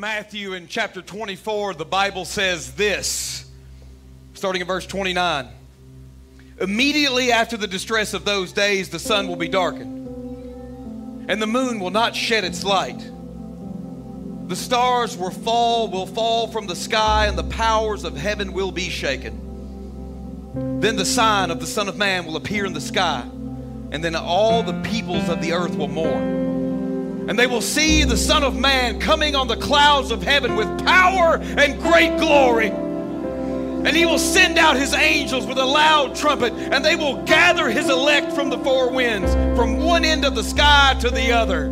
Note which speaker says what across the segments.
Speaker 1: Matthew in chapter 24, the Bible says this, starting in verse 29. Immediately after the distress of those days, the sun will be darkened, and the moon will not shed its light. The stars will fall, will fall from the sky, and the powers of heaven will be shaken. Then the sign of the Son of Man will appear in the sky, and then all the peoples of the earth will mourn and they will see the Son of Man coming on the clouds of heaven with power and great glory. And he will send out his angels with a loud trumpet, and they will gather his elect from the four winds, from one end of the sky to the other.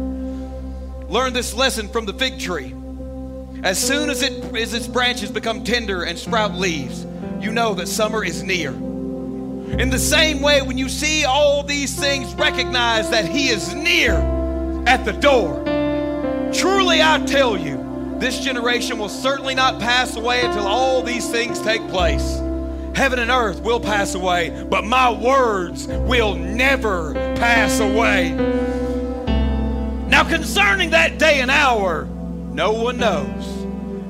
Speaker 1: Learn this lesson from the fig tree. As soon as, it, as its branches become tender and sprout leaves, you know that summer is near. In the same way, when you see all these things, recognize that he is near at the door. Truly, I tell you, this generation will certainly not pass away until all these things take place. Heaven and earth will pass away, but my words will never pass away. Now, concerning that day and hour, no one knows,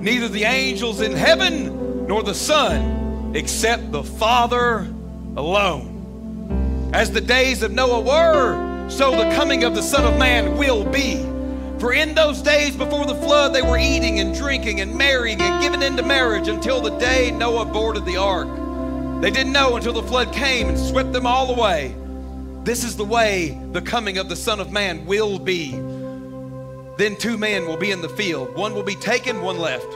Speaker 1: neither the angels in heaven nor the Son, except the Father alone. As the days of Noah were, so the coming of the Son of Man will be. For in those days before the flood, they were eating and drinking and marrying and giving into marriage until the day Noah boarded the ark. They didn't know until the flood came and swept them all away. This is the way the coming of the Son of Man will be. Then two men will be in the field. One will be taken, one left.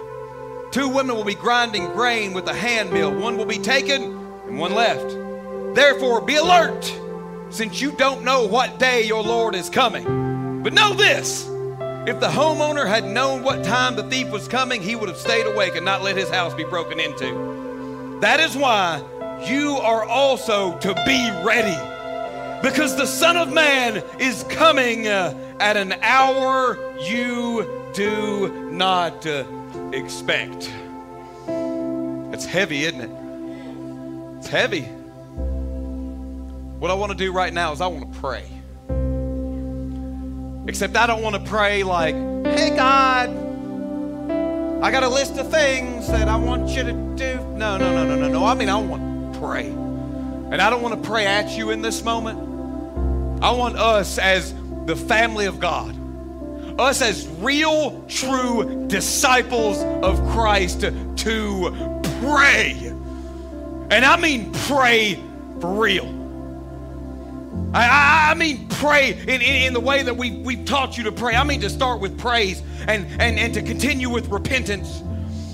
Speaker 1: Two women will be grinding grain with a hand mill. One will be taken, and one left. Therefore, be alert since you don't know what day your Lord is coming. But know this if the homeowner had known what time the thief was coming, he would have stayed awake and not let his house be broken into. That is why you are also to be ready. Because the Son of Man is coming uh, at an hour you do not uh, expect. It's heavy, isn't it? It's heavy. What I want to do right now is I want to pray. Except I don't want to pray like, hey, God, I got a list of things that I want you to do. No, no, no, no, no, no. I mean, I want to pray. And I don't want to pray at you in this moment. I want us as the family of God, us as real, true disciples of Christ to pray. And I mean pray for real. I, I, mean, pray in, in, in, the way that we, we've taught you to pray. I mean, to start with praise and, and, and to continue with repentance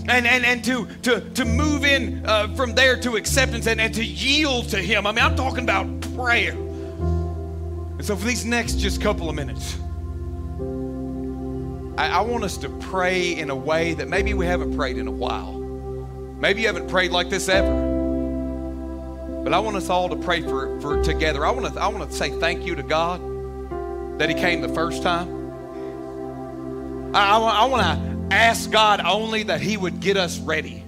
Speaker 1: and, and, and to, to, to move in uh, from there to acceptance and, and to yield to Him. I mean, I'm talking about prayer. And so, for these next just couple of minutes, I, I want us to pray in a way that maybe we haven't prayed in a while. Maybe you haven't prayed like this ever. But I want us all to pray for, for together. I want to, I want to say thank you to God that He came the first time. I, I, I want to ask God only that He would get us ready.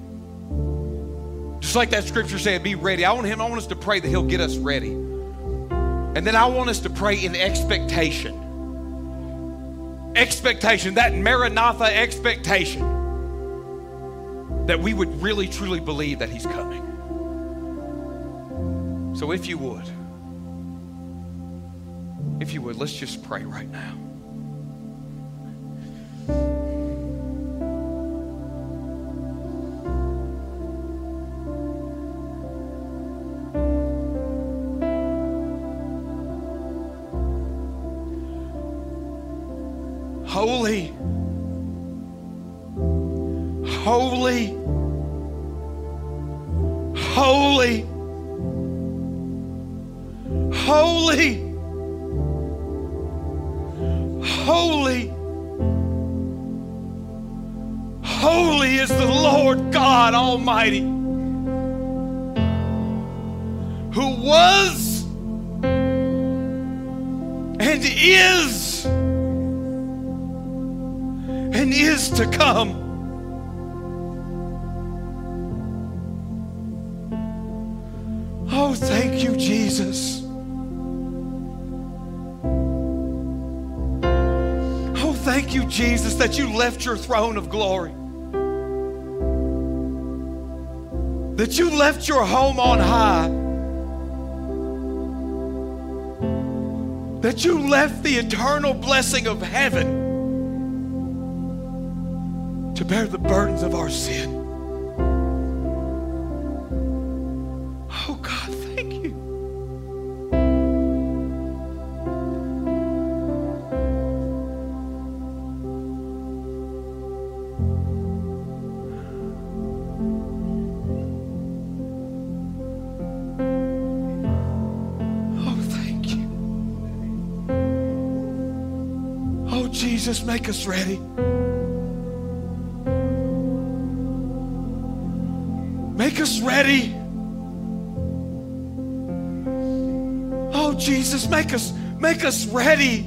Speaker 1: Just like that scripture said, be ready. I want Him, I want us to pray that He'll get us ready. And then I want us to pray in expectation. Expectation, that Maranatha expectation, that we would really truly believe that He's coming. So if you would, if you would, let's just pray right now. Left your throne of glory. That you left your home on high. That you left the eternal blessing of heaven to bear the burdens of our sin. Jesus, make us ready. Make us ready. Oh, Jesus, make us make us ready.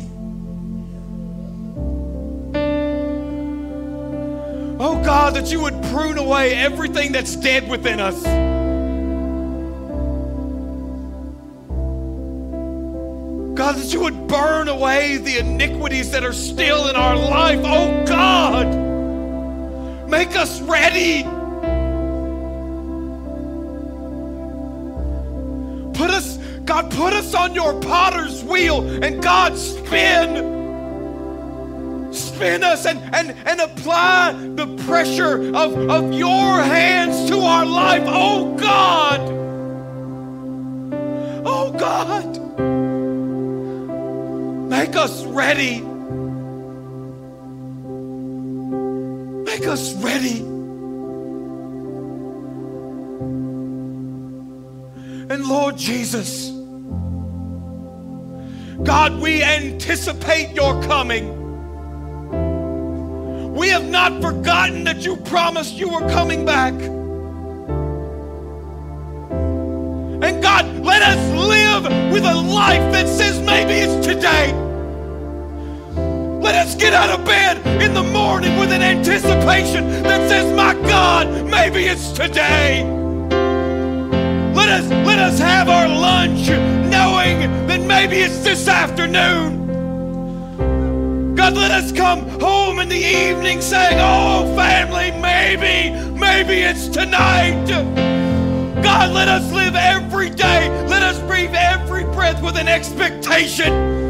Speaker 1: Oh God, that you would prune away everything that's dead within us. You would burn away the iniquities that are still in our life. Oh God, make us ready. Put us, God, put us on your potter's wheel and God, spin. Spin us and, and, and apply the pressure of, of your hands to our life. Oh God. Oh God. Make us ready. Make us ready. And Lord Jesus, God, we anticipate your coming. We have not forgotten that you promised you were coming back. And God, let us live with a life that says maybe it's today. Let us get out of bed in the morning with an anticipation that says, My God, maybe it's today. Let us, let us have our lunch knowing that maybe it's this afternoon. God, let us come home in the evening saying, Oh, family, maybe, maybe it's tonight. God, let us live every day. Let us breathe every breath with an expectation.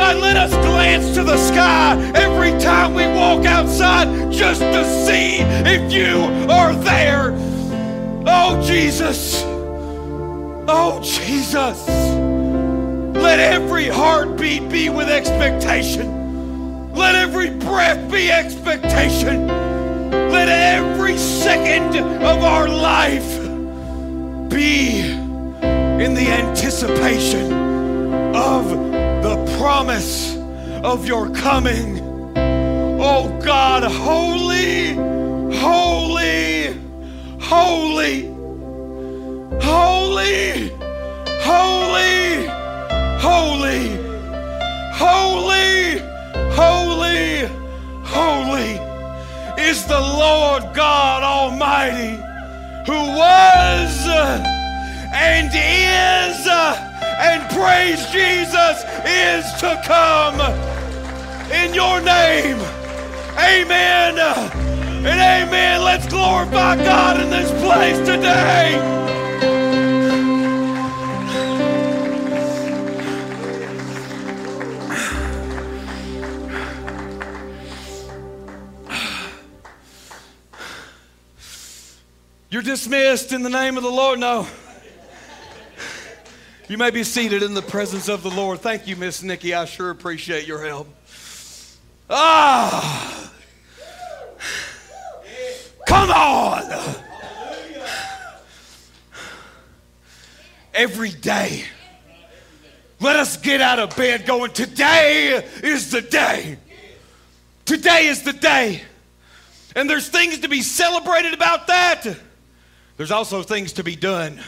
Speaker 1: God, let us glance to the sky every time we walk outside just to see if you are there. Oh, Jesus. Oh, Jesus. Let every heartbeat be with expectation. Let every breath be expectation. Let every second of our life be in the anticipation of promise of your coming. Oh God, holy, holy, holy, holy, holy, holy, holy, holy, holy is the Lord God Almighty who was and is and praise Jesus is to come in your name. Amen and amen. Let's glorify God in this place today. You're dismissed in the name of the Lord. No. You may be seated in the presence of the Lord. Thank you, Miss Nikki. I sure appreciate your help. Ah. Come on. Every day. Let us get out of bed going, today is the day. Today is the day. And there's things to be celebrated about that. There's also things to be done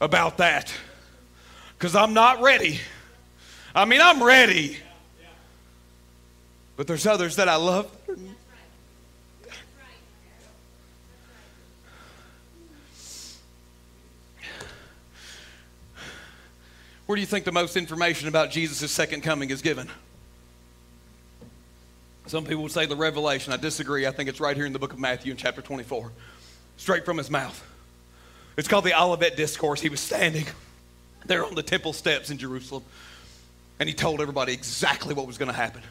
Speaker 1: about that. Because I'm not ready. I mean, I'm ready. But there's others that I love. Where do you think the most information about Jesus' second coming is given? Some people would say the revelation. I disagree. I think it's right here in the book of Matthew in chapter 24, straight from his mouth. It's called the Olivet Discourse. He was standing there on the temple steps in Jerusalem, and he told everybody exactly what was going to happen.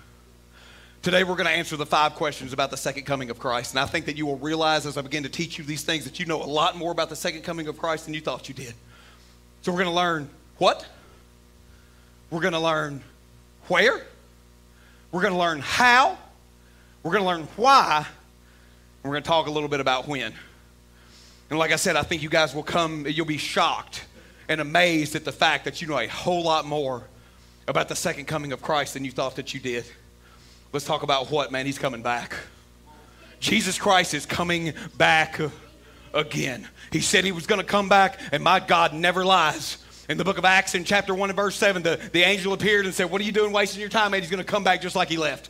Speaker 1: Today, we're going to answer the five questions about the second coming of Christ. And I think that you will realize as I begin to teach you these things that you know a lot more about the second coming of Christ than you thought you did. So, we're going to learn what? We're going to learn where? We're going to learn how? We're going to learn why? And we're going to talk a little bit about when. And like I said, I think you guys will come, you'll be shocked and amazed at the fact that you know a whole lot more about the second coming of Christ than you thought that you did. Let's talk about what, man? He's coming back. Jesus Christ is coming back again. He said he was going to come back, and my God never lies. In the book of Acts, in chapter 1 and verse 7, the, the angel appeared and said, What are you doing wasting your time, man? He's going to come back just like he left.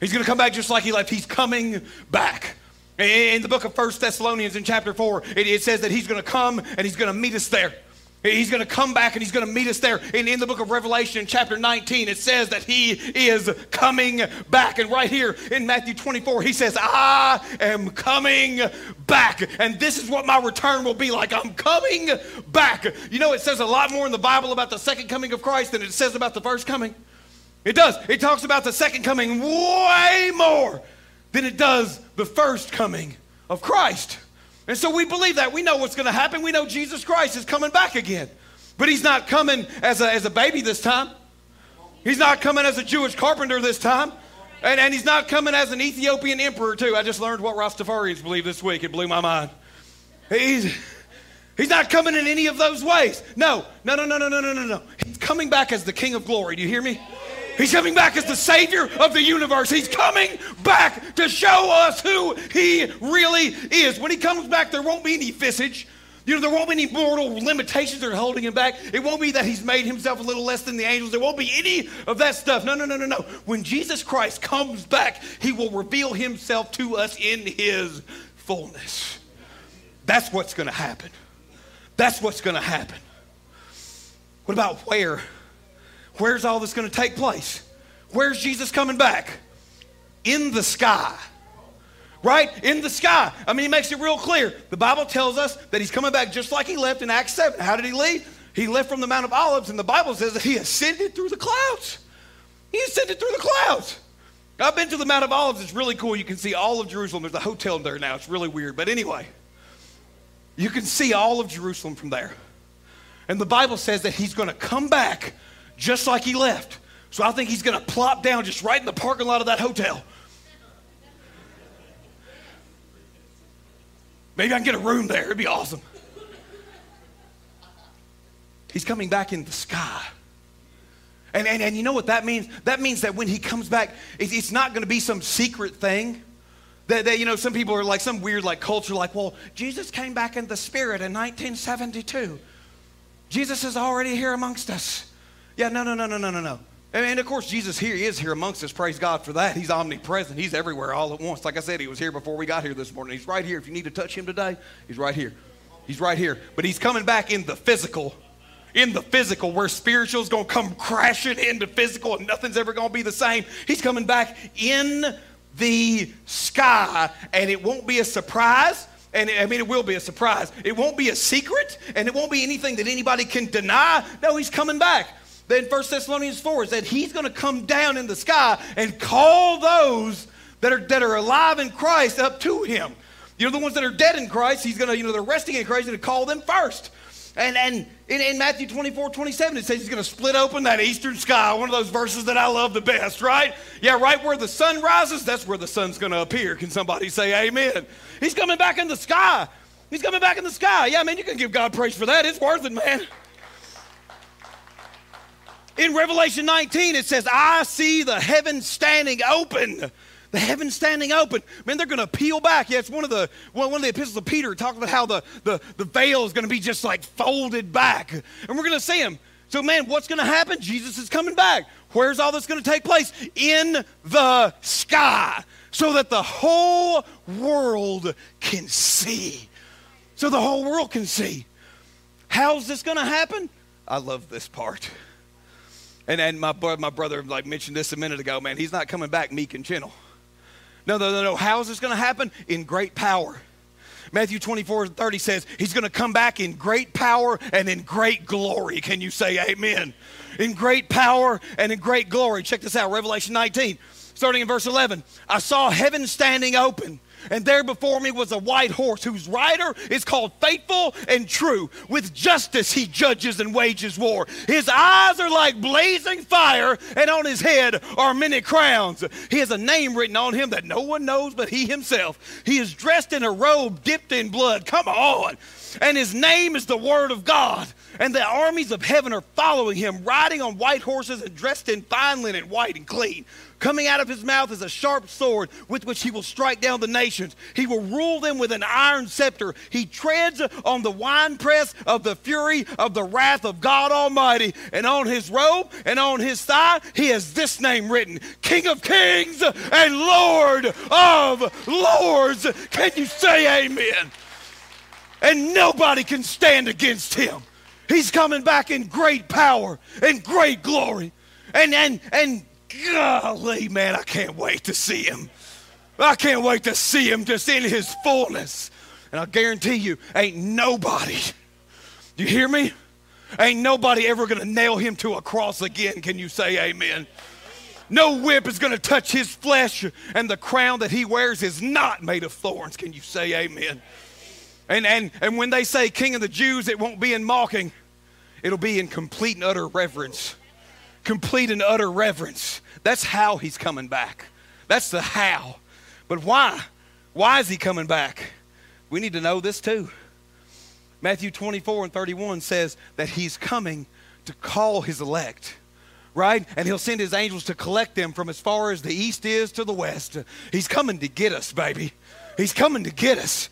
Speaker 1: He's going to come back just like he left. He's coming back. In the book of First Thessalonians, in chapter 4, it, it says that he's going to come and he's going to meet us there. He's going to come back and he's going to meet us there. And in the book of Revelation, in chapter 19, it says that he is coming back. And right here in Matthew 24, he says, I am coming back. And this is what my return will be like. I'm coming back. You know, it says a lot more in the Bible about the second coming of Christ than it says about the first coming. It does. It talks about the second coming way more than it does the first coming of Christ. And so we believe that. We know what's going to happen. We know Jesus Christ is coming back again. But he's not coming as a, as a baby this time. He's not coming as a Jewish carpenter this time. And, and he's not coming as an Ethiopian emperor, too. I just learned what Rastafarians believe this week. It blew my mind. He's, he's not coming in any of those ways. No, no, no, no, no, no, no, no. He's coming back as the King of glory. Do you hear me? He's coming back as the Savior of the universe. He's coming back to show us who He really is. When He comes back, there won't be any visage. You know, there won't be any mortal limitations that are holding him back. It won't be that he's made himself a little less than the angels. There won't be any of that stuff. No, no, no, no, no. When Jesus Christ comes back, he will reveal himself to us in his fullness. That's what's going to happen. That's what's going to happen. What about where? Where's all this going to take place? Where's Jesus coming back? In the sky. Right? In the sky. I mean, he makes it real clear. The Bible tells us that he's coming back just like he left in Acts 7. How did he leave? He left from the Mount of Olives, and the Bible says that he ascended through the clouds. He ascended through the clouds. I've been to the Mount of Olives. It's really cool. You can see all of Jerusalem. There's a hotel there now. It's really weird. But anyway, you can see all of Jerusalem from there. And the Bible says that he's going to come back just like he left. So I think he's going to plop down just right in the parking lot of that hotel. Maybe I can get a room there. It'd be awesome. He's coming back in the sky. And, and, and you know what that means? That means that when he comes back, it's, it's not going to be some secret thing. That, that, you know, some people are like some weird like culture, like, well, Jesus came back in the spirit in 1972. Jesus is already here amongst us. Yeah, no, no, no, no, no, no, no. And of course, Jesus here is here amongst us. Praise God for that. He's omnipresent. He's everywhere all at once. Like I said, he was here before we got here this morning. He's right here. If you need to touch him today, he's right here. He's right here. But he's coming back in the physical. In the physical, where spiritual is going to come crashing into physical and nothing's ever to be the same. He's coming back in the sky, and it won't be a surprise. And I mean, it will be a surprise. It won't be a secret, and it won't be anything that anybody can deny. No, he's coming back. Then 1 Thessalonians 4 is that he's going to come down in the sky and call those that are, that are alive in Christ up to him. You know, the ones that are dead in Christ, he's going to, you know, they're resting in Christ, he's going to call them first. And, and in, in Matthew 24, 27, it says he's going to split open that eastern sky, one of those verses that I love the best, right? Yeah, right where the sun rises, that's where the sun's going to appear. Can somebody say amen? He's coming back in the sky. He's coming back in the sky. Yeah, man, you can give God praise for that. It's worth it, man. In Revelation 19, it says, I see the heaven standing open. The heaven standing open. Man, they're going to peel back. Yeah, it's one of the one of the epistles of Peter talking about how the, the, the veil is going to be just like folded back. And we're going to see him. So, man, what's going to happen? Jesus is coming back. Where's all this going to take place? In the sky. So that the whole world can see. So the whole world can see. How's this going to happen? I love this part. And, and my, my brother like mentioned this a minute ago, man, he's not coming back meek and gentle. No, no, no, no. How is this going to happen? In great power. Matthew 24 30 says he's going to come back in great power and in great glory. Can you say amen? In great power and in great glory. Check this out Revelation 19, starting in verse 11. I saw heaven standing open and there before me was a white horse whose rider is called Faithful and True. With justice he judges and wages war. His eyes are like blazing fire, and on his head are many crowns. He has a name written on him that no one knows but he himself. He is dressed in a robe dipped in blood. Come on. And his name is the Word of God. And the armies of heaven are following him, riding on white horses and dressed in fine linen, white and clean. Coming out of his mouth is a sharp sword with which he will strike down the nations. He will rule them with an iron scepter. He treads on the winepress of the fury of the wrath of God Almighty. And on his robe and on his thigh, he has this name written King of Kings and Lord of Lords. Can you say amen? And nobody can stand against him. He's coming back in great power and great glory. And, and, and golly, man, I can't wait to see him. I can't wait to see him just in his fullness. And I guarantee you, ain't nobody, you hear me? Ain't nobody ever gonna nail him to a cross again. Can you say amen? No whip is gonna touch his flesh, and the crown that he wears is not made of thorns. Can you say amen? And, and, and when they say King of the Jews, it won't be in mocking, it'll be in complete and utter reverence. Complete and utter reverence. That's how he's coming back. That's the how. But why? Why is he coming back? We need to know this too. Matthew 24 and 31 says that he's coming to call his elect, right? And he'll send his angels to collect them from as far as the east is to the west. He's coming to get us, baby. He's coming to get us.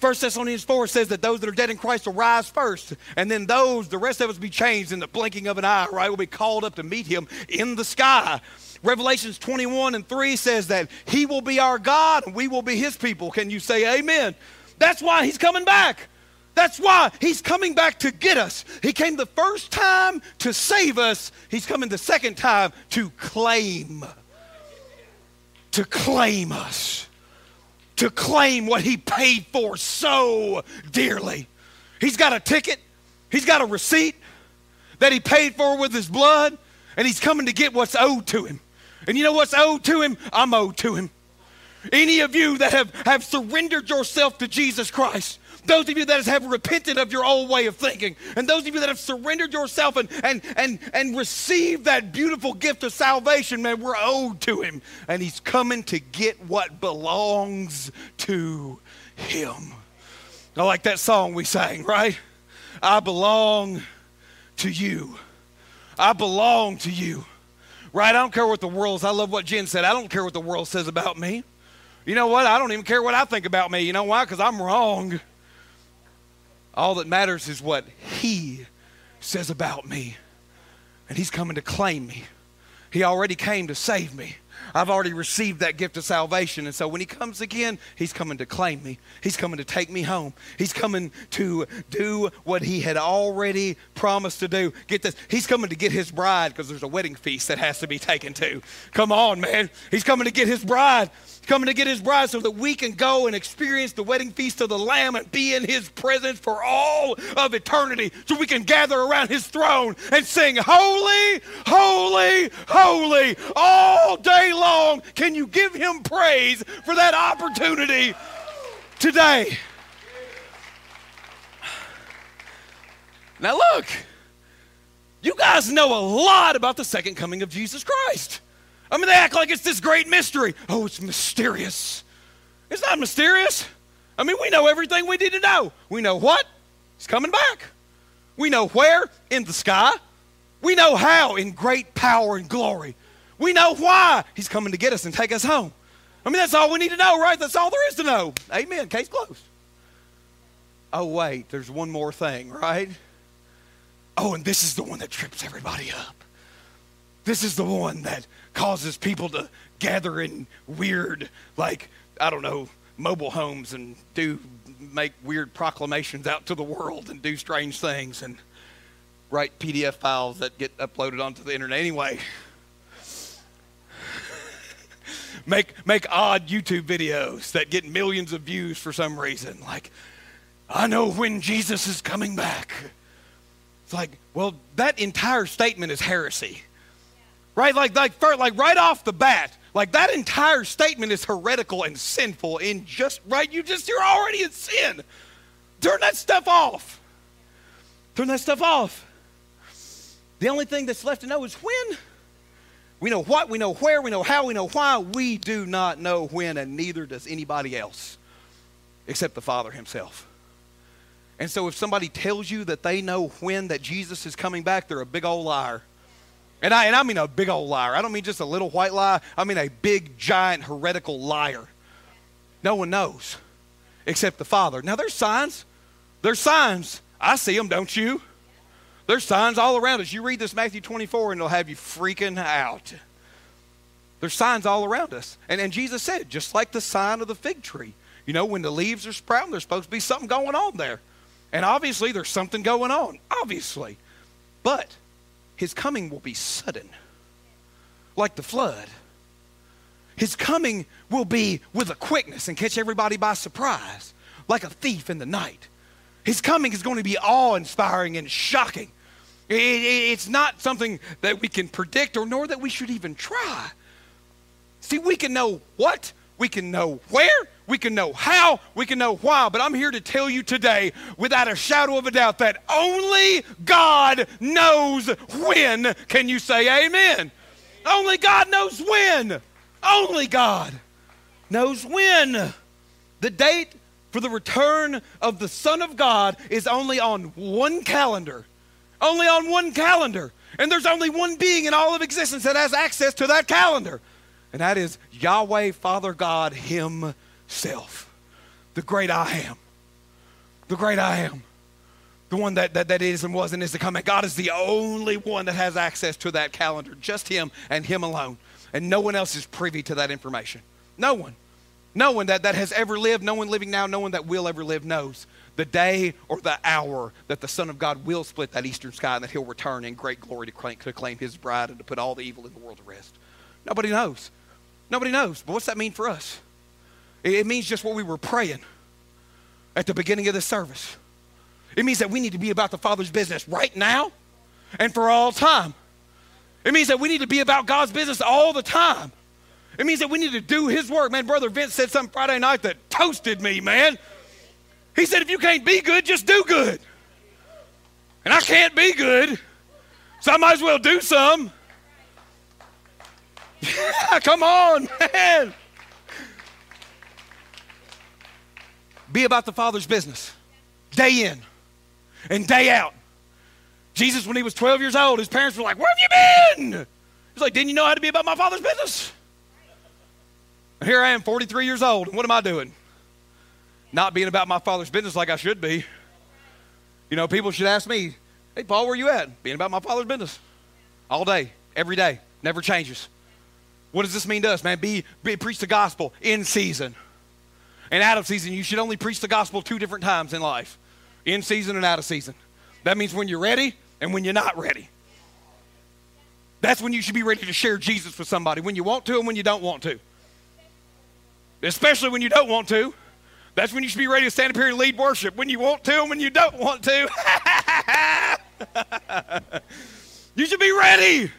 Speaker 1: 1 Thessalonians 4 says that those that are dead in Christ will rise first, and then those, the rest of us, be changed in the blinking of an eye, right? We'll be called up to meet him in the sky. Revelations 21 and 3 says that he will be our God and we will be his people. Can you say amen? That's why he's coming back. That's why he's coming back to get us. He came the first time to save us, he's coming the second time to claim. To claim us to claim what he paid for so dearly. He's got a ticket, he's got a receipt that he paid for with his blood, and he's coming to get what's owed to him. And you know what's owed to him? I'm owed to him. Any of you that have, have surrendered yourself to Jesus Christ, those of you that have repented of your old way of thinking, and those of you that have surrendered yourself and, and, and, and received that beautiful gift of salvation, man, we're owed to Him. And He's coming to get what belongs to Him. I like that song we sang, right? I belong to you. I belong to you. Right? I don't care what the world says. I love what Jen said. I don't care what the world says about me. You know what? I don't even care what I think about me. You know why? Because I'm wrong. All that matters is what He says about me. And He's coming to claim me. He already came to save me. I've already received that gift of salvation. And so when he comes again, he's coming to claim me. He's coming to take me home. He's coming to do what he had already promised to do. Get this. He's coming to get his bride because there's a wedding feast that has to be taken to. Come on, man. He's coming to get his bride coming to get his bride so that we can go and experience the wedding feast of the Lamb and be in his presence for all of eternity. So we can gather around his throne and sing, Holy, Holy, Holy, all day long. Can you give him praise for that opportunity today? Now, look, you guys know a lot about the second coming of Jesus Christ. I mean, they act like it's this great mystery. Oh, it's mysterious. It's not mysterious. I mean, we know everything we need to know. We know what? He's coming back. We know where? In the sky. We know how? In great power and glory. We know why? He's coming to get us and take us home. I mean, that's all we need to know, right? That's all there is to know. Amen. Case closed. Oh, wait, there's one more thing, right? Oh, and this is the one that trips everybody up. This is the one that causes people to gather in weird, like, I don't know, mobile homes and do make weird proclamations out to the world and do strange things and write PDF files that get uploaded onto the internet anyway. make, make odd YouTube videos that get millions of views for some reason. Like, I know when Jesus is coming back. It's like, well, that entire statement is heresy. Right? Like, like, like right off the bat, like that entire statement is heretical and sinful in just right. You just you're already in sin. Turn that stuff off. Turn that stuff off. The only thing that's left to know is when. We know what, we know where, we know how, we know why. We do not know when, and neither does anybody else except the Father Himself. And so if somebody tells you that they know when that Jesus is coming back, they're a big old liar. And I, and I mean a big old liar. I don't mean just a little white lie. I mean a big, giant, heretical liar. No one knows except the Father. Now, there's signs. There's signs. I see them, don't you? There's signs all around us. You read this Matthew 24 and it'll have you freaking out. There's signs all around us. And, and Jesus said, just like the sign of the fig tree. You know, when the leaves are sprouting, there's supposed to be something going on there. And obviously, there's something going on. Obviously. But his coming will be sudden, like the flood. His coming will be with a quickness and catch everybody by surprise, like a thief in the night. His coming is going to be awe inspiring and shocking. it's not something that we can predict or nor that we should even try. See, we can know what, we can know where, we can know how, we can know why, but I'm here to tell you today, without a shadow of a doubt, that only God knows when. Can you say amen? Only God knows when. Only God knows when. The date for the return of the Son of God is only on one calendar. Only on one calendar. And there's only one being in all of existence that has access to that calendar. And that is Yahweh, Father God Himself self. The great I am. The great I am. The one that, that, that is and was and is to come. And God is the only one that has access to that calendar. Just Him and Him alone. And no one else is privy to that information. No one. No one that, that has ever lived, no one living now, no one that will ever live knows the day or the hour that the Son of God will split that eastern sky and that He'll return in great glory to claim, to claim His bride and to put all the evil in the world to rest. Nobody knows. Nobody knows. But what's that mean for us? It means just what we were praying at the beginning of the service. It means that we need to be about the Father's business right now and for all time. It means that we need to be about God's business all the time. It means that we need to do His work. Man, Brother Vince said something Friday night that toasted me, man. He said, if you can't be good, just do good. And I can't be good, so I might as well do some. Come on, man. Be about the Father's business day in and day out. Jesus, when he was 12 years old, his parents were like, Where have you been? He's like, Didn't you know how to be about my Father's business? And here I am, 43 years old, what am I doing? Not being about my Father's business like I should be. You know, people should ask me, Hey, Paul, where you at? Being about my Father's business. All day, every day, never changes. What does this mean to us, man? Be, be preach the gospel in season and out of season, you should only preach the gospel two different times in life in season and out of season. That means when you're ready and when you're not ready. That's when you should be ready to share Jesus with somebody, when you want to and when you don't want to. Especially when you don't want to. That's when you should be ready to stand up here and lead worship, when you want to and when you don't want to. you should be ready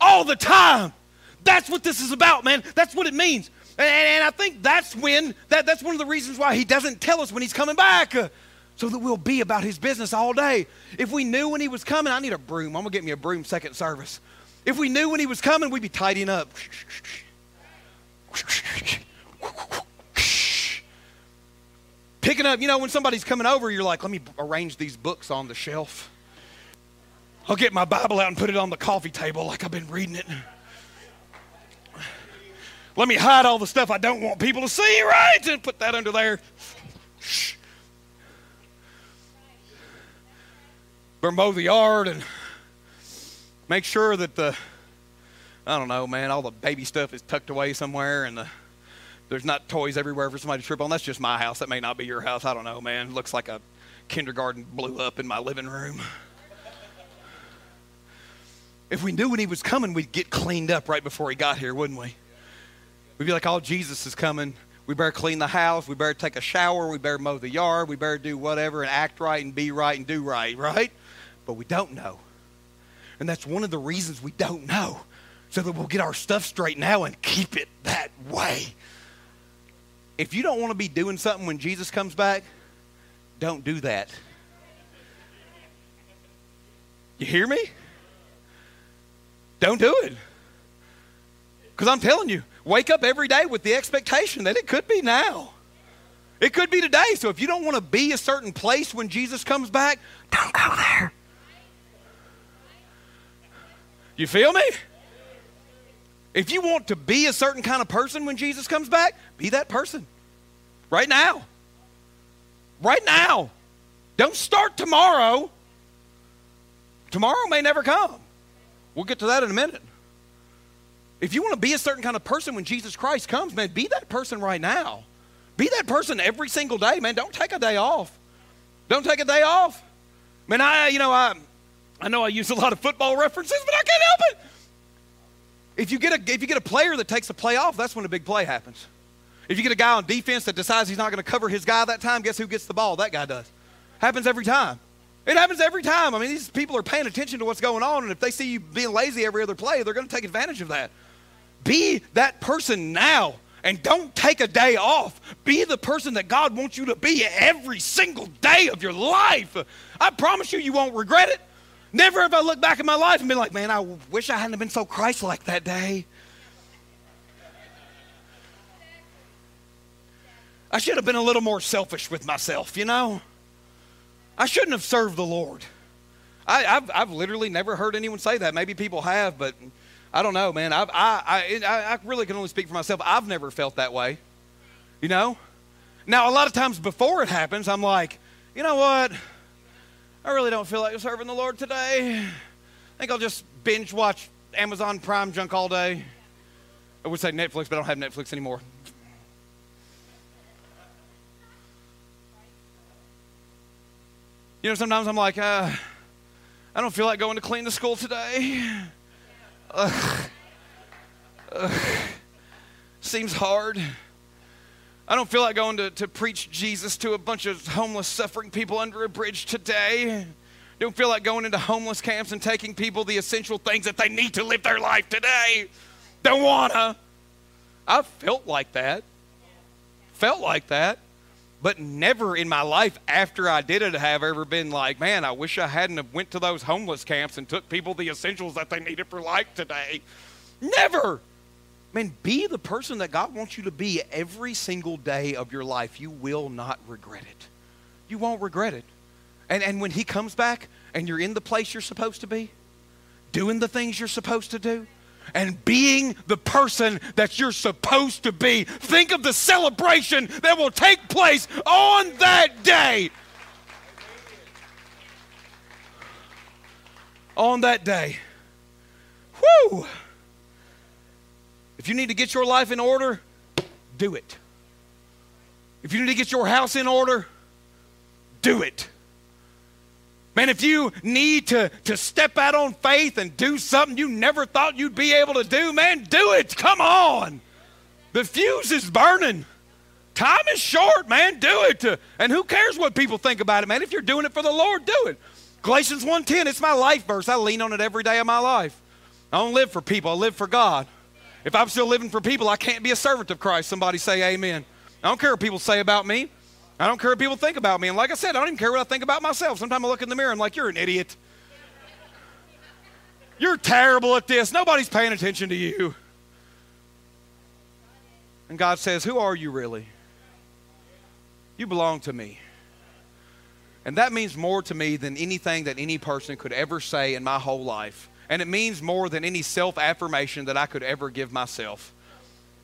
Speaker 1: all the time. That's what this is about, man. That's what it means. And, and I think that's when, that, that's one of the reasons why he doesn't tell us when he's coming back. Uh, so that we'll be about his business all day. If we knew when he was coming, I need a broom. I'm going to get me a broom second service. If we knew when he was coming, we'd be tidying up. Picking up, you know, when somebody's coming over, you're like, let me arrange these books on the shelf. I'll get my Bible out and put it on the coffee table like I've been reading it. Let me hide all the stuff I don't want people to see, right? And put that under there. Shh. Or mow the yard and make sure that the, I don't know, man, all the baby stuff is tucked away somewhere and the, there's not toys everywhere for somebody to trip on. That's just my house. That may not be your house. I don't know, man. It looks like a kindergarten blew up in my living room. If we knew when he was coming, we'd get cleaned up right before he got here, wouldn't we? We'd be like, oh, Jesus is coming. We better clean the house. We better take a shower. We better mow the yard. We better do whatever and act right and be right and do right, right? But we don't know. And that's one of the reasons we don't know, so that we'll get our stuff straight now and keep it that way. If you don't want to be doing something when Jesus comes back, don't do that. You hear me? Don't do it. Because I'm telling you, wake up every day with the expectation that it could be now. It could be today. So if you don't want to be a certain place when Jesus comes back, don't go there. You feel me? If you want to be a certain kind of person when Jesus comes back, be that person. Right now. Right now. Don't start tomorrow. Tomorrow may never come. We'll get to that in a minute. If you want to be a certain kind of person when Jesus Christ comes, man, be that person right now. Be that person every single day, man. Don't take a day off. Don't take a day off. Man, I, you know, I, I know I use a lot of football references, but I can't help it. If you get a if you get a player that takes a play off, that's when a big play happens. If you get a guy on defense that decides he's not going to cover his guy that time, guess who gets the ball? That guy does. Happens every time. It happens every time. I mean, these people are paying attention to what's going on, and if they see you being lazy every other play, they're going to take advantage of that. Be that person now, and don't take a day off. Be the person that God wants you to be every single day of your life. I promise you, you won't regret it. Never have I looked back in my life and been like, man, I wish I hadn't been so Christ like that day. I should have been a little more selfish with myself, you know? I shouldn't have served the Lord. I, have I've literally never heard anyone say that. Maybe people have, but I don't know, man. I've, I, I, I really can only speak for myself. I've never felt that way, you know? Now, a lot of times before it happens, I'm like, you know what? I really don't feel like serving the Lord today. I think I'll just binge watch Amazon Prime junk all day. I would say Netflix, but I don't have Netflix anymore. You know, sometimes I'm like, uh, I don't feel like going to clean the school today. Seems hard. I don't feel like going to, to preach Jesus to a bunch of homeless, suffering people under a bridge today. Don't feel like going into homeless camps and taking people the essential things that they need to live their life today. Don't wanna. I've felt like that. Felt like that. But never in my life after I did it have ever been like, man, I wish I hadn't have went to those homeless camps and took people the essentials that they needed for life today. Never. Man, be the person that God wants you to be every single day of your life. You will not regret it. You won't regret it. And, and when He comes back and you're in the place you're supposed to be, doing the things you're supposed to do, and being the person that you're supposed to be, think of the celebration that will take place on that day. On that day. Whoo! If you need to get your life in order, do it. If you need to get your house in order, do it. Man, if you need to, to step out on faith and do something you never thought you'd be able to do, man, do it. Come on. The fuse is burning. Time is short, man. Do it. And who cares what people think about it, man? If you're doing it for the Lord, do it. Galatians 1:10, it's my life verse. I lean on it every day of my life. I don't live for people, I live for God. If I'm still living for people, I can't be a servant of Christ. Somebody say amen. I don't care what people say about me. I don't care what people think about me. And like I said, I don't even care what I think about myself. Sometimes I look in the mirror and I'm like, you're an idiot. You're terrible at this. Nobody's paying attention to you. And God says, Who are you really? You belong to me. And that means more to me than anything that any person could ever say in my whole life. And it means more than any self affirmation that I could ever give myself.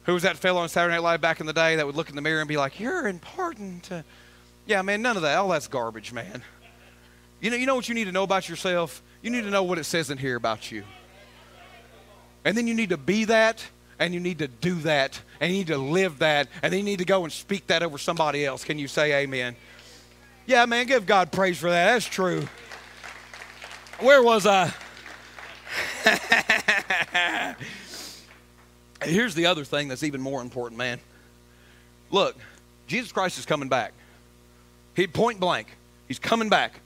Speaker 1: Who was that fellow on Saturday Night Live back in the day that would look in the mirror and be like, You're important. Yeah, man, none of that. All that's garbage, man. You know, you know what you need to know about yourself? You need to know what it says in here about you. And then you need to be that, and you need to do that, and you need to live that, and then you need to go and speak that over somebody else. Can you say amen? Yeah, man, give God praise for that. That's true. Where was I? Here's the other thing that's even more important, man. Look, Jesus Christ is coming back. He point blank. He's coming back.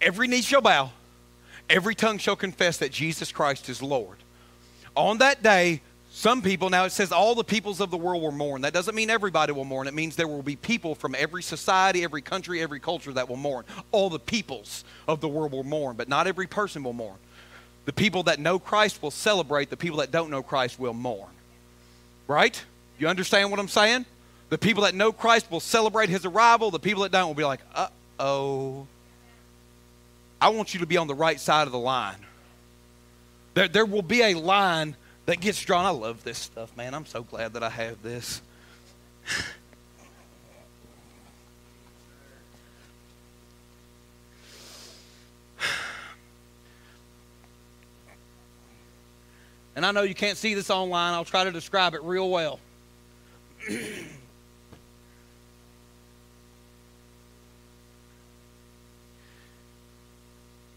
Speaker 1: Every knee shall bow, every tongue shall confess that Jesus Christ is Lord. On that day, some people, now it says all the peoples of the world will mourn. That doesn't mean everybody will mourn. It means there will be people from every society, every country, every culture that will mourn. All the peoples of the world will mourn, but not every person will mourn. The people that know Christ will celebrate, the people that don't know Christ will mourn. Right? You understand what I'm saying? The people that know Christ will celebrate his arrival, the people that don't will be like, uh oh. I want you to be on the right side of the line. There, there will be a line that gets drawn. I love this stuff, man. I'm so glad that I have this. And I know you can't see this online. I'll try to describe it real well.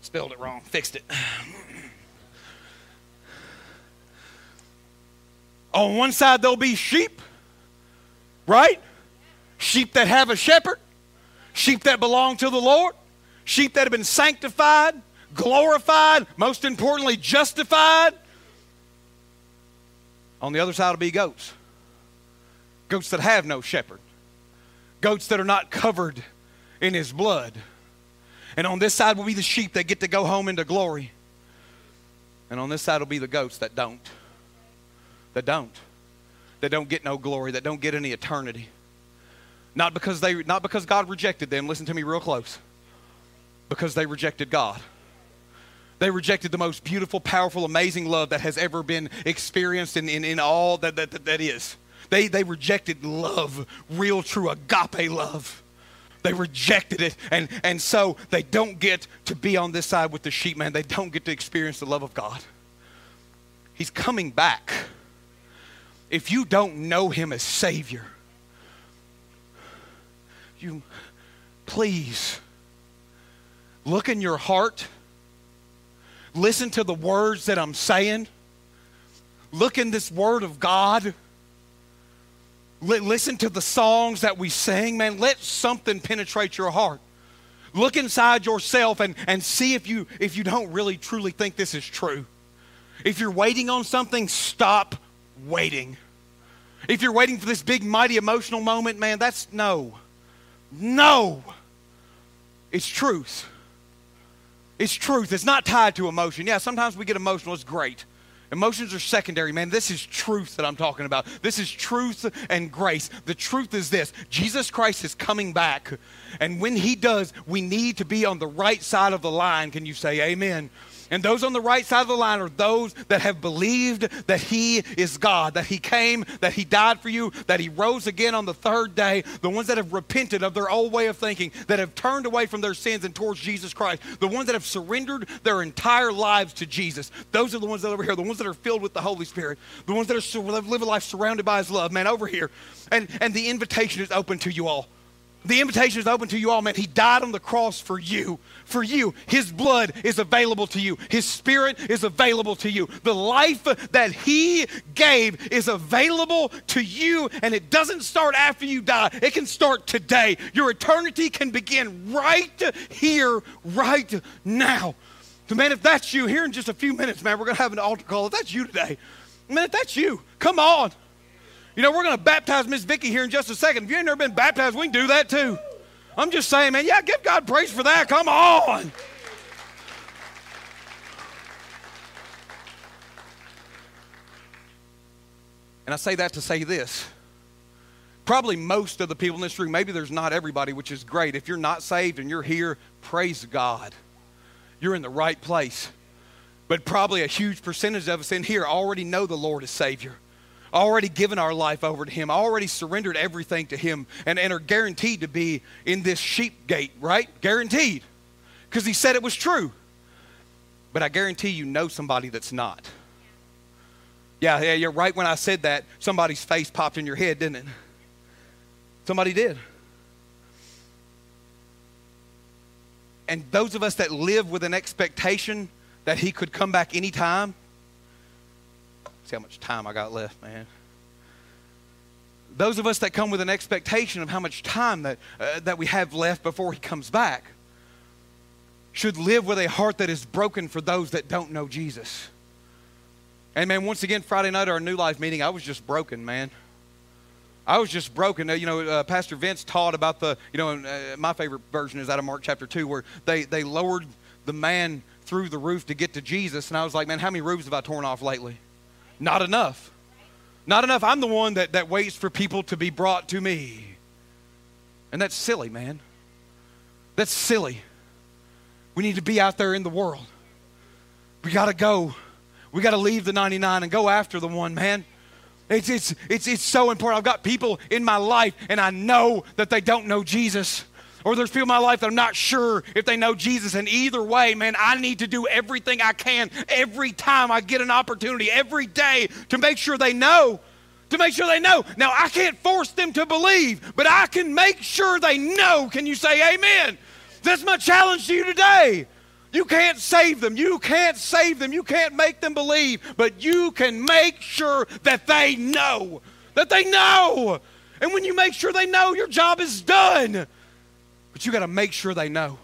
Speaker 1: Spelled it wrong. Fixed it. On one side, there'll be sheep, right? Sheep that have a shepherd, sheep that belong to the Lord, sheep that have been sanctified, glorified, most importantly, justified. On the other side will be goats. Goats that have no shepherd. Goats that are not covered in his blood. And on this side will be the sheep that get to go home into glory. And on this side will be the goats that don't that don't. That don't get no glory, that don't get any eternity. Not because they not because God rejected them, listen to me real close. Because they rejected God. They rejected the most beautiful, powerful, amazing love that has ever been experienced in, in, in all that, that, that, that is. They, they rejected love, real, true agape love. They rejected it. And, and so they don't get to be on this side with the sheep, man. They don't get to experience the love of God. He's coming back if you don't know him as Savior, you please look in your heart, listen to the words that I'm saying, look in this Word of God. Listen to the songs that we sing, man. Let something penetrate your heart. Look inside yourself and, and see if you if you don't really truly think this is true. If you're waiting on something, stop waiting. If you're waiting for this big, mighty emotional moment, man, that's no. No. It's truth. It's truth. It's not tied to emotion. Yeah, sometimes we get emotional. It's great. Emotions are secondary, man. This is truth that I'm talking about. This is truth and grace. The truth is this Jesus Christ is coming back. And when he does, we need to be on the right side of the line. Can you say amen? And those on the right side of the line are those that have believed that He is God, that He came, that He died for you, that He rose again on the third day. The ones that have repented of their old way of thinking, that have turned away from their sins and towards Jesus Christ. The ones that have surrendered their entire lives to Jesus. Those are the ones that are over here, the ones that are filled with the Holy Spirit, the ones that are live a life surrounded by His love. Man, over here. And, and the invitation is open to you all. The invitation is open to you all, man. He died on the cross for you. For you. His blood is available to you. His spirit is available to you. The life that He gave is available to you, and it doesn't start after you die. It can start today. Your eternity can begin right here, right now. So, man, if that's you, here in just a few minutes, man, we're going to have an altar call. If that's you today, man, if that's you, come on. You know, we're going to baptize Miss Vicky here in just a second. If you ain't never been baptized, we can do that too. I'm just saying, man, yeah, give God praise for that. Come on. And I say that to say this. Probably most of the people in this room, maybe there's not everybody, which is great. If you're not saved and you're here, praise God. You're in the right place. But probably a huge percentage of us in here already know the Lord is Savior already given our life over to Him, already surrendered everything to Him, and, and are guaranteed to be in this sheep gate, right? Guaranteed. Because He said it was true. But I guarantee you know somebody that's not. Yeah, yeah, you're right when I said that, somebody's face popped in your head, didn't it? Somebody did. And those of us that live with an expectation that he could come back anytime, See how much time I got left, man. Those of us that come with an expectation of how much time that, uh, that we have left before he comes back should live with a heart that is broken for those that don't know Jesus. And man, once again, Friday night at our New Life meeting, I was just broken, man. I was just broken. You know, uh, Pastor Vince taught about the, you know, uh, my favorite version is out of Mark chapter 2, where they, they lowered the man through the roof to get to Jesus. And I was like, man, how many roofs have I torn off lately? Not enough. Not enough. I'm the one that, that waits for people to be brought to me. And that's silly, man. That's silly. We need to be out there in the world. We got to go. We got to leave the 99 and go after the one, man. It's, it's, it's, it's so important. I've got people in my life, and I know that they don't know Jesus. Or there's people in my life that I'm not sure if they know Jesus. And either way, man, I need to do everything I can every time I get an opportunity, every day, to make sure they know. To make sure they know. Now, I can't force them to believe, but I can make sure they know. Can you say amen? That's my challenge to you today. You can't save them. You can't save them. You can't make them believe, but you can make sure that they know. That they know. And when you make sure they know, your job is done. But you got to make sure they know.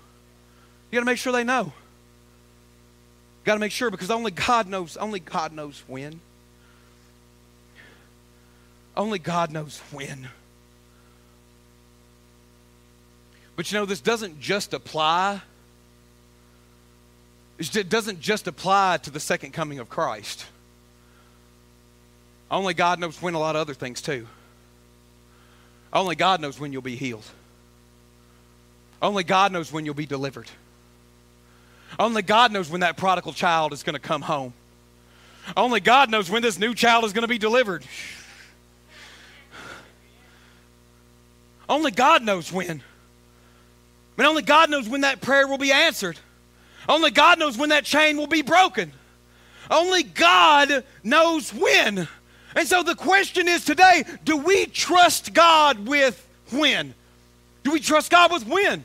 Speaker 1: You got to make sure they know. Got to make sure because only God knows, only God knows when. Only God knows when. But you know, this doesn't just apply it doesn't just apply to the second coming of Christ. Only God knows when a lot of other things too. Only God knows when you'll be healed. Only God knows when you'll be delivered. Only God knows when that prodigal child is going to come home. Only God knows when this new child is going to be delivered. Only God knows when. I mean, only God knows when that prayer will be answered. Only God knows when that chain will be broken. Only God knows when. And so the question is today do we trust God with when? Do we trust God with when?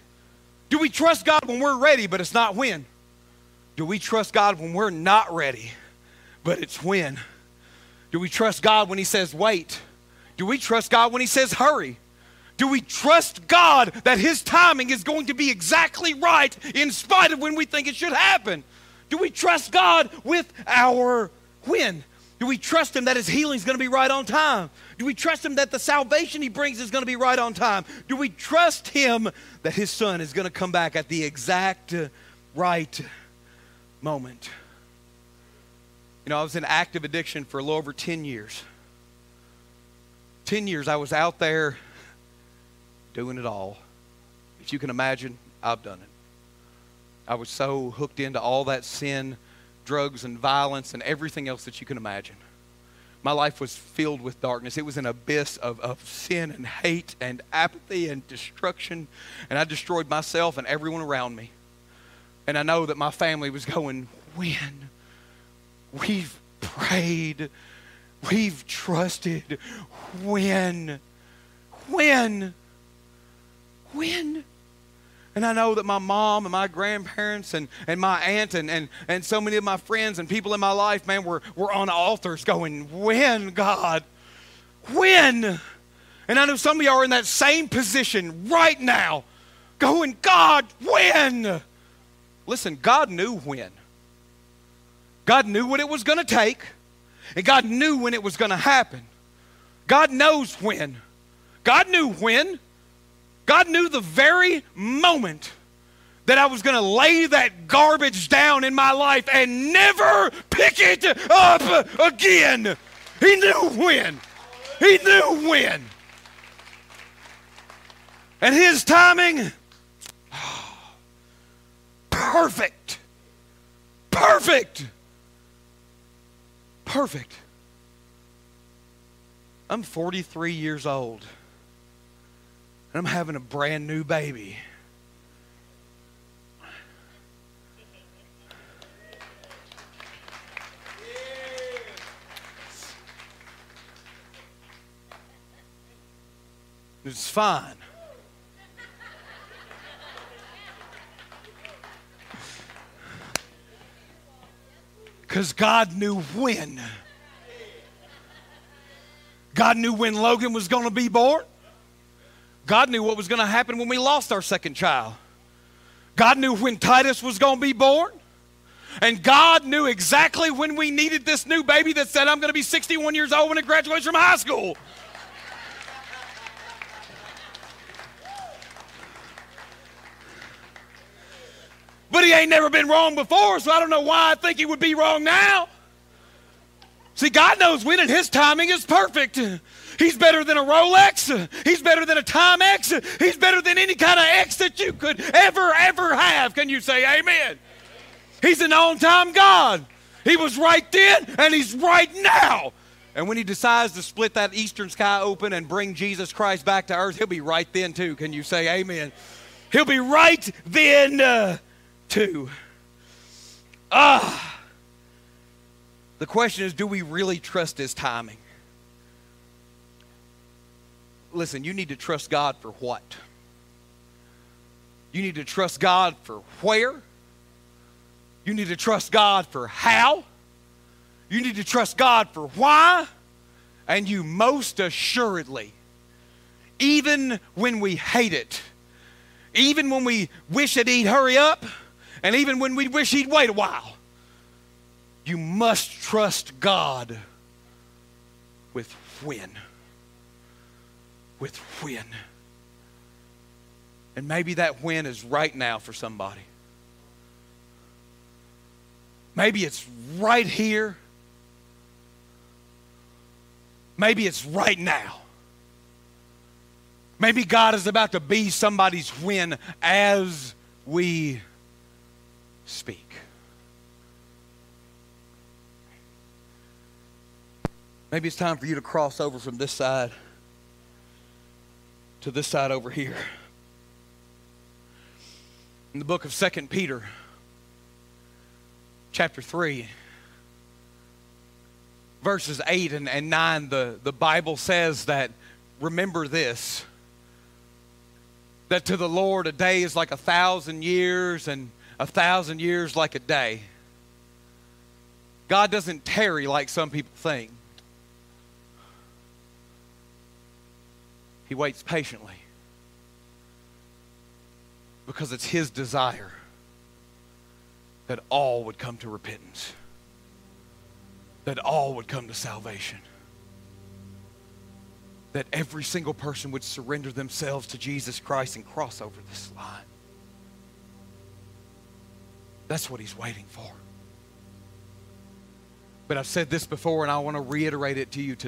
Speaker 1: Do we trust God when we're ready, but it's not when? Do we trust God when we're not ready, but it's when? Do we trust God when He says wait? Do we trust God when He says hurry? Do we trust God that His timing is going to be exactly right in spite of when we think it should happen? Do we trust God with our when? Do we trust Him that His healing is going to be right on time? Do we trust Him that the salvation He brings is going to be right on time? Do we trust Him that His Son is going to come back at the exact uh, right moment? You know, I was in active addiction for a little over 10 years. 10 years I was out there doing it all. If you can imagine, I've done it. I was so hooked into all that sin, drugs, and violence, and everything else that you can imagine. My life was filled with darkness. It was an abyss of, of sin and hate and apathy and destruction. And I destroyed myself and everyone around me. And I know that my family was going, When? We've prayed. We've trusted. When? When? When? And I know that my mom and my grandparents and, and my aunt and, and, and so many of my friends and people in my life, man, were, were on altars going, When, God? When? And I know some of y'all are in that same position right now, going, God, when? Listen, God knew when. God knew what it was going to take, and God knew when it was going to happen. God knows when. God knew when. God knew the very moment that I was going to lay that garbage down in my life and never pick it up again. He knew when. He knew when. And his timing, perfect. Perfect. Perfect. I'm 43 years old I'm having a brand new baby. It's fine. Because God knew when. God knew when Logan was going to be born. God knew what was going to happen when we lost our second child. God knew when Titus was going to be born. And God knew exactly when we needed this new baby that said, I'm going to be 61 years old when it graduates from high school. But he ain't never been wrong before, so I don't know why I think he would be wrong now. See, God knows when, and his timing is perfect. He's better than a Rolex. He's better than a Timex. He's better than any kind of X that you could ever, ever have. Can you say amen? He's an on time God. He was right then, and he's right now. And when he decides to split that eastern sky open and bring Jesus Christ back to earth, he'll be right then too. Can you say amen? He'll be right then uh, too. Ah. The question is do we really trust his timing? Listen, you need to trust God for what? You need to trust God for where? You need to trust God for how? You need to trust God for why? And you most assuredly, even when we hate it, even when we wish that He'd hurry up, and even when we wish He'd wait a while, you must trust God with when. With when. And maybe that when is right now for somebody. Maybe it's right here. Maybe it's right now. Maybe God is about to be somebody's when as we speak. Maybe it's time for you to cross over from this side to this side over here. In the book of Second Peter, chapter 3, verses 8 and, and 9, the, the Bible says that, remember this, that to the Lord a day is like a thousand years, and a thousand years like a day. God doesn't tarry like some people think. He waits patiently because it's His desire that all would come to repentance, that all would come to salvation, that every single person would surrender themselves to Jesus Christ and cross over this line. That's what He's waiting for. But I've said this before and I want to reiterate it to you today.